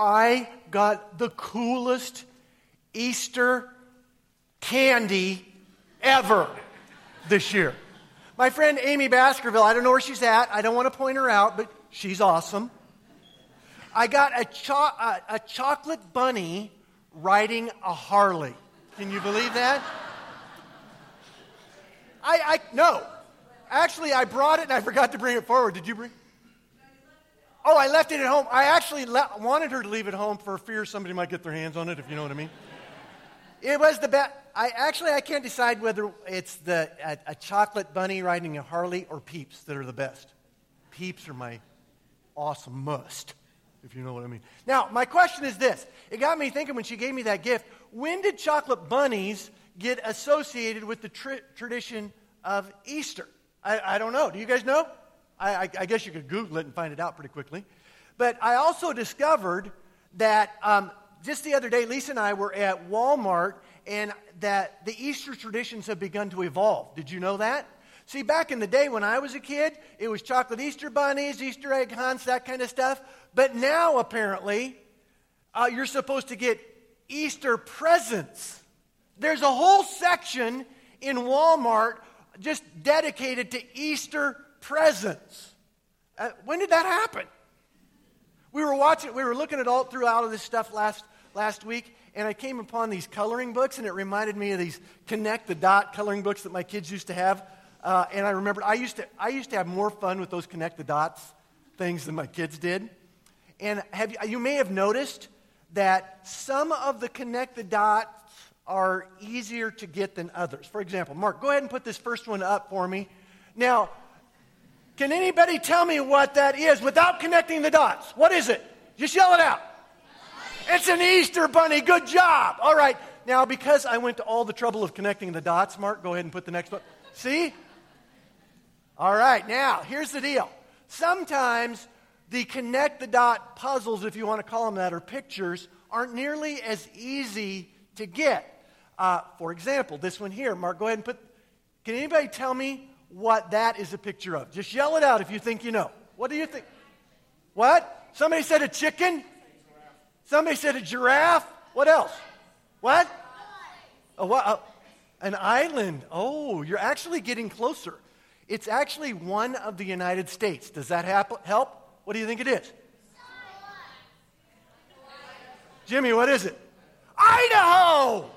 I got the coolest Easter candy ever this year. My friend Amy Baskerville, I don't know where she's at. I don't want to point her out, but she's awesome. I got a, cho- a, a chocolate bunny riding a Harley. Can you believe that? I, I no. Actually, I brought it and I forgot to bring it forward. Did you bring? Oh, I left it at home. I actually le- wanted her to leave it home for fear somebody might get their hands on it, if you know what I mean. It was the best. I actually I can't decide whether it's the a, a, chocolate bunny riding a Harley or Peeps that are the best. Peeps are my awesome must, if you know what I mean. Now, my question is this: It got me thinking when she gave me that gift. When did chocolate bunnies get associated with the tr- tradition of Easter? I, I, don't know. Do you guys know? I, I, I, guess you could Google it and find it out pretty quickly. But I also discovered that um, just the other day, Lisa and I were at Walmart, and that the Easter traditions have begun to evolve. Did you know that? See, back in the day when I was a kid, it was chocolate Easter bunnies, Easter egg hunts, that kind of stuff. But now, apparently, uh, you're supposed to get Easter presents. There's a whole section in Walmart just dedicated to Easter presents. Uh, when did that happen? We were watching, we were looking at all throughout of this stuff last, last week, and I came upon these coloring books, and it reminded me of these connect the dot coloring books that my kids used to have. Uh, and I remember I used, to, I used to have more fun with those connect the dots things than my kids did. And have you, you may have noticed that some of the connect the dots are easier to get than others. For example, Mark, go ahead and put this first one up for me. Now, can anybody tell me what that is without connecting the dots? What is it? Just yell it out. It's an Easter bunny. Good job. All right. Now, because I went to all the trouble of connecting the dots, Mark, go ahead and put the next one. See? All right. Now, here's the deal. Sometimes the connect the dot puzzles, if you want to call them that, or pictures, aren't nearly as easy to get. Uh, for example, this one here. Mark, go ahead and put. Can anybody tell me what that is a picture of? Just yell it out if you think you know. What do you think? What? Somebody said a chicken? Somebody said a giraffe. What else? What? A. A, an island. Oh, you're actually getting closer. It's actually one of the United States. Does that hap- help? What do you think it is? Jimmy, what is it? Idaho!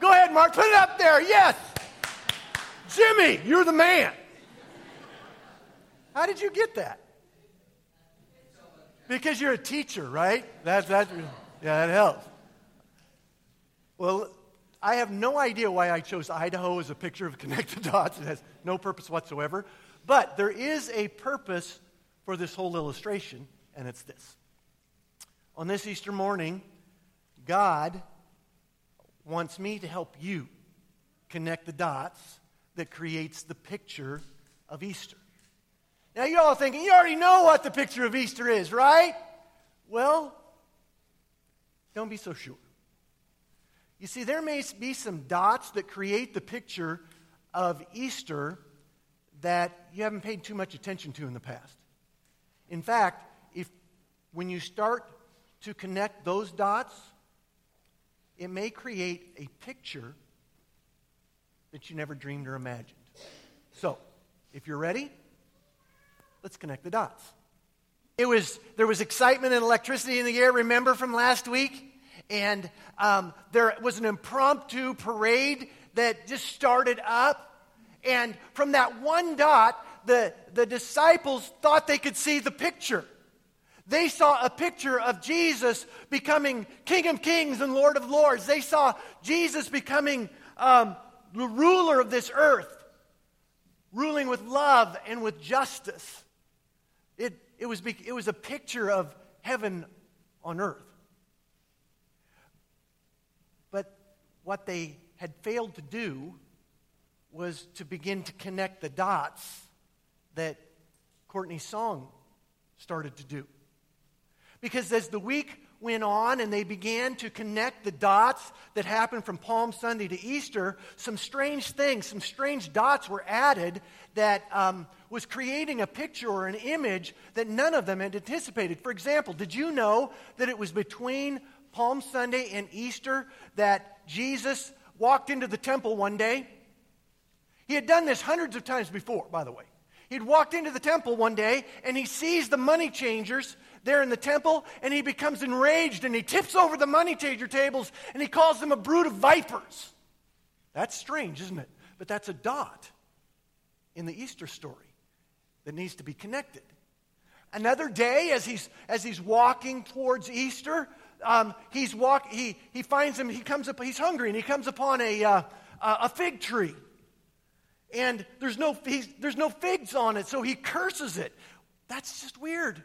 Go ahead, Mark, put it up there. Yes. Jimmy, you're the man. How did you get that? Because you're a teacher, right? That's that. Yeah, that helps. Well, I have no idea why I chose Idaho as a picture of connected dots. It has no purpose whatsoever. But there is a purpose for this whole illustration, and it's this. On this Easter morning, God wants me to help you connect the dots that creates the picture of Easter. Now, you're all thinking, you already know what the picture of Easter is, right? Well, don't be so sure. You see, there may be some dots that create the picture of Easter that you haven't paid too much attention to in the past. In fact, if when you start to connect those dots, it may create a picture that you never dreamed or imagined. So, if you're ready, Let's connect the dots. It was, there was excitement and electricity in the air, remember from last week? And um, there was an impromptu parade that just started up. And from that one dot, the, the disciples thought they could see the picture. They saw a picture of Jesus becoming King of Kings and Lord of Lords. They saw Jesus becoming um, the ruler of this earth, ruling with love and with justice. It, it, was, it was a picture of heaven on earth. But what they had failed to do was to begin to connect the dots that Courtney's song started to do. Because as the week went on and they began to connect the dots that happened from Palm Sunday to Easter, some strange things, some strange dots were added that um, was creating a picture or an image that none of them had anticipated. For example, did you know that it was between Palm Sunday and Easter that Jesus walked into the temple one day? He had done this hundreds of times before, by the way. He'd walked into the temple one day and he sees the money changers there in the temple and he becomes enraged and he tips over the money changer tables and he calls them a brood of vipers. That's strange, isn't it? But that's a dot in the Easter story that needs to be connected. Another day, as he's, as he's walking towards Easter, um, he's walk, he, he finds him, he comes up, he's hungry, and he comes upon a, uh, a fig tree and there's no, there's no figs on it, so he curses it. That's just weird.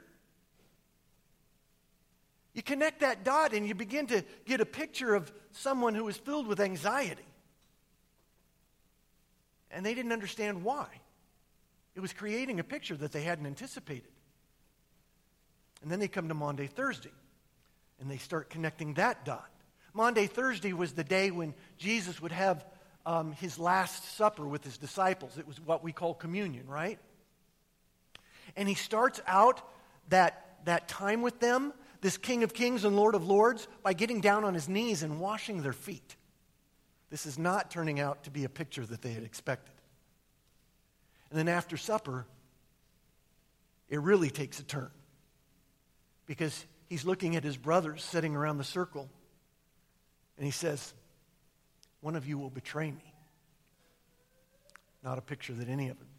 You connect that dot and you begin to get a picture of someone who is filled with anxiety. And they didn't understand why. It was creating a picture that they hadn't anticipated. And then they come to Maundy, Thursday, and they start connecting that dot. Maundy, Thursday was the day when Jesus would have um, his Last Supper with his disciples. It was what we call communion, right? And he starts out that, that time with them, this King of Kings and Lord of Lords, by getting down on his knees and washing their feet. This is not turning out to be a picture that they had expected. And then after supper, it really takes a turn because he's looking at his brothers sitting around the circle and he says, one of you will betray me. Not a picture that any of them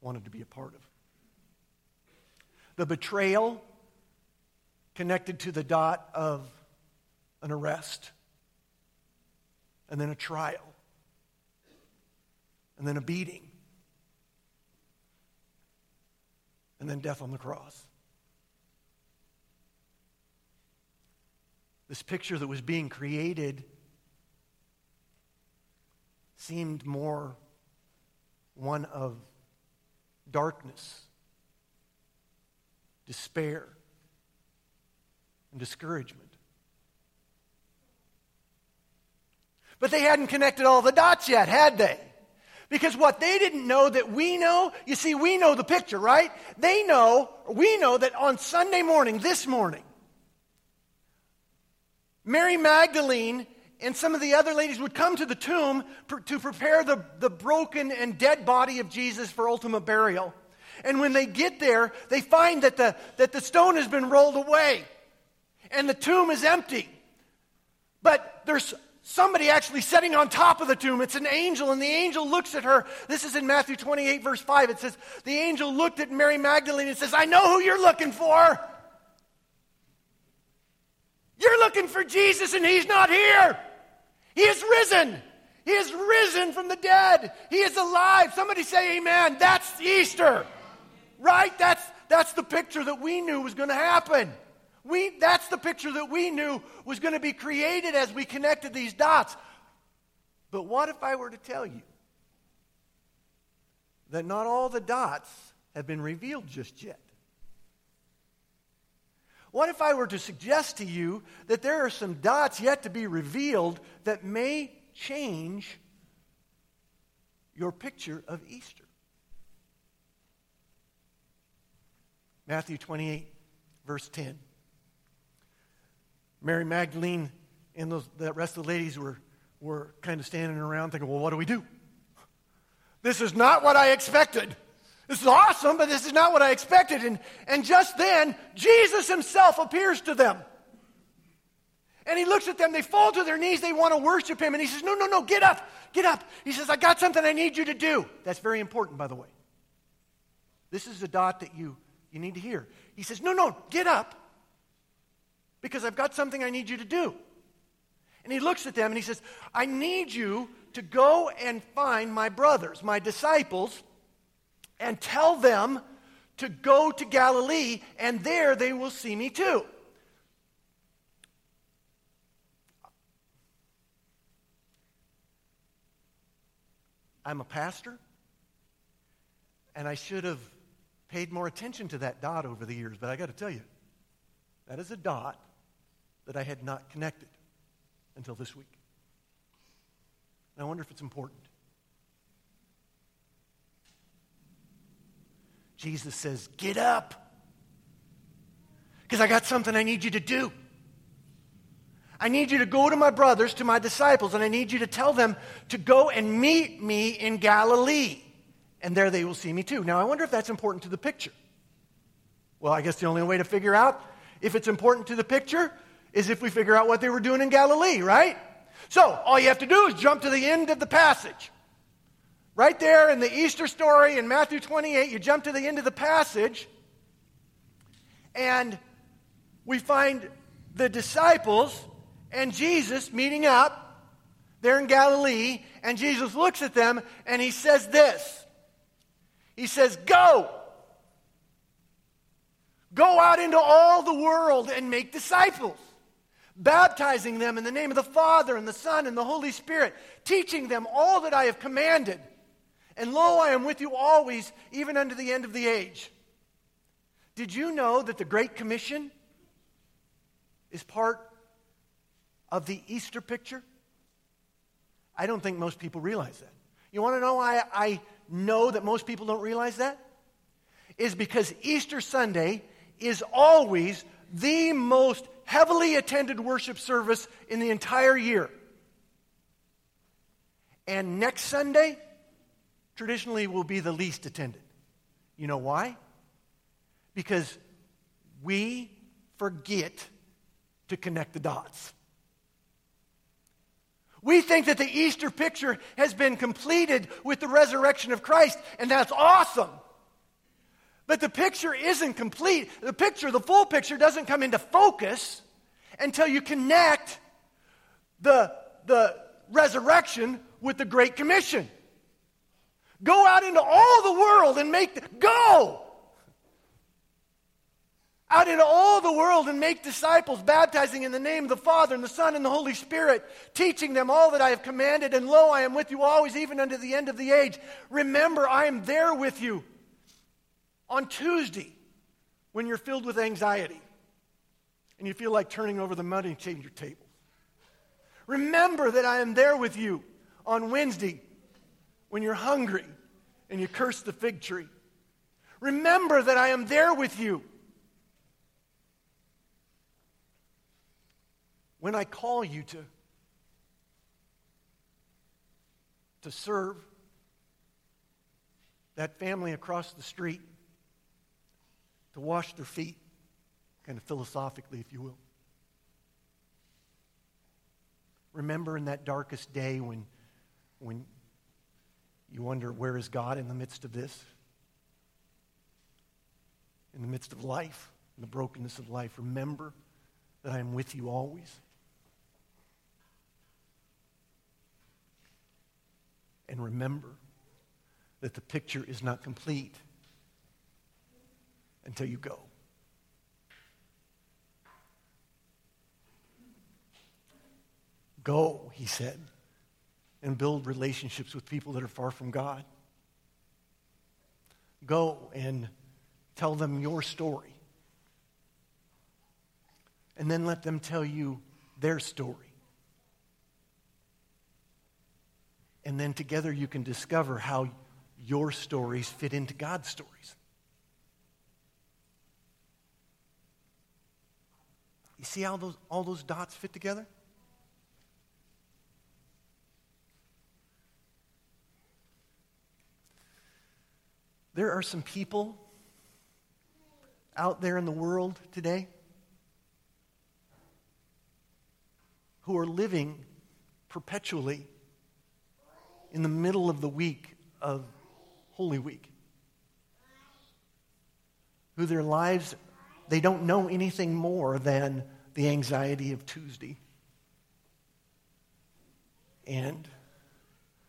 wanted to be a part of. The betrayal connected to the dot of an arrest, and then a trial, and then a beating, and then death on the cross. This picture that was being created seemed more one of darkness, despair, and discouragement. But they hadn't connected all the dots yet, had they? Because what they didn't know that we know, you see, we know the picture, right? They know, we know that on Sunday morning, this morning, Mary Magdalene and some of the other ladies would come to the tomb to prepare the, the broken and dead body of Jesus for ultimate burial. And when they get there, they find that the, that the stone has been rolled away and the tomb is empty. But there's somebody actually sitting on top of the tomb. It's an angel, and the angel looks at her. This is in Matthew 28, verse 5. It says, The angel looked at Mary Magdalene and says, I know who you're looking for. You're looking for Jesus, and he's not here. He is risen. He is risen from the dead. He is alive. Somebody say amen. That's Easter. Right? That's, that's the picture that we knew was going to happen. We, that's the picture that we knew was going to be created as we connected these dots. But what if I were to tell you that not all the dots have been revealed just yet? What if I were to suggest to you that there are some dots yet to be revealed that may change your picture of Easter? Matthew 28, verse 10. Mary Magdalene and those, the rest of the ladies were, were kind of standing around thinking, well, what do we do? This is not what I expected. This is awesome, but this is not what I expected. And, and just then, Jesus himself appears to them. And he looks at them, they fall to their knees, they want to worship him. And he says, No, no, no, get up, get up. He says, I got something I need you to do. That's very important, by the way. This is the dot that you, you need to hear. He says, No, no, get up because I've got something I need you to do. And he looks at them and he says, I need you to go and find my brothers, my disciples and tell them to go to Galilee, and there they will see me too. I'm a pastor, and I should have paid more attention to that dot over the years, but I got to tell you, That is a dot that I had not connected until this week. And I wonder if it's important. Jesus says, Get up. Because I got something I need you to do. I need you to go to my brothers, to my disciples, and I need you to tell them to go and meet me in Galilee. And there they will see me too. Now, I wonder if that's important to the picture. Well, I guess the only way to figure out if it's important to the picture is if we figure out what they were doing in Galilee, right? So, all you have to do is jump to the end of the passage. Right there in the Easter story in Matthew 28, you jump to the end of the passage, and we find the disciples and Jesus meeting up there in Galilee, and Jesus looks at them and he says this He says, Go! Go out into all the world and make disciples, baptizing them in the name of the Father and the Son and the Holy Spirit, teaching them all that I have commanded. And lo, I am with you always, even unto the end of the age. Did you know that the Great Commission is part of the Easter picture? I don't think most people realize that. You want to know why I know that most people don't realize that? Is because Easter Sunday is always the most heavily attended worship service in the entire year. And next Sunday, traditionally, will be the least attended. You know why? Because we forget to connect the dots. We think that the Easter picture has been completed with the resurrection of Christ, and that's awesome. But the picture isn't complete. The picture, the full picture, doesn't come into focus until you connect the, the resurrection with the Great Commission. Go out into all the world and make, the, go! out into all the world and make disciples, baptizing in the name of the Father and the Son and the Holy Spirit, teaching them all that I have commanded. And lo, I am with you always, even unto the end of the age. Remember, I am there with you on Tuesday when you're filled with anxiety and you feel like turning over the money your table. Remember that I am there with you on Wednesday when you're hungry and you curse the fig tree. Remember that I am there with you when I call you to, to serve that family across the street, to wash their feet, kind of philosophically, if you will. Remember in that darkest day when, when you wonder, where is God in the midst of this? In the midst of life, in the brokenness of life. Remember that I am with you always. And remember that the picture is not complete until you go. Go, he said, and build relationships with people that are far from God. Go and tell them your story. And then let them tell you their story. And then together you can discover how your stories fit into God's stories. You see how those, all those dots fit together? There are some people out there in the world today who are living perpetually in the middle of the week of Holy Week, who their lives, they don't know anything more than the anxiety of Tuesday and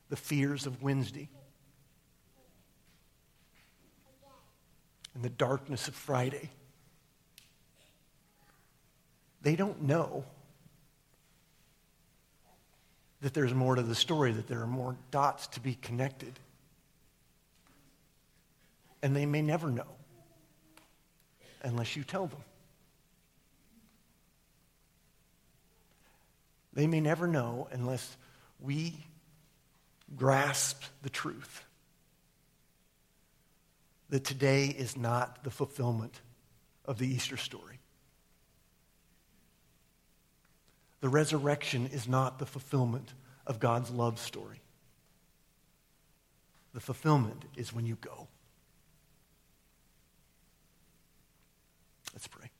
the fears of Wednesday and the darkness of Friday. They don't know that there's more to the story, that there are more dots to be connected. And they may never know unless you tell them. they may never know unless we grasp the truth that today is not the fulfillment of the Easter story. The resurrection is not the fulfillment of God's love story. The fulfillment is when you go. Let's pray.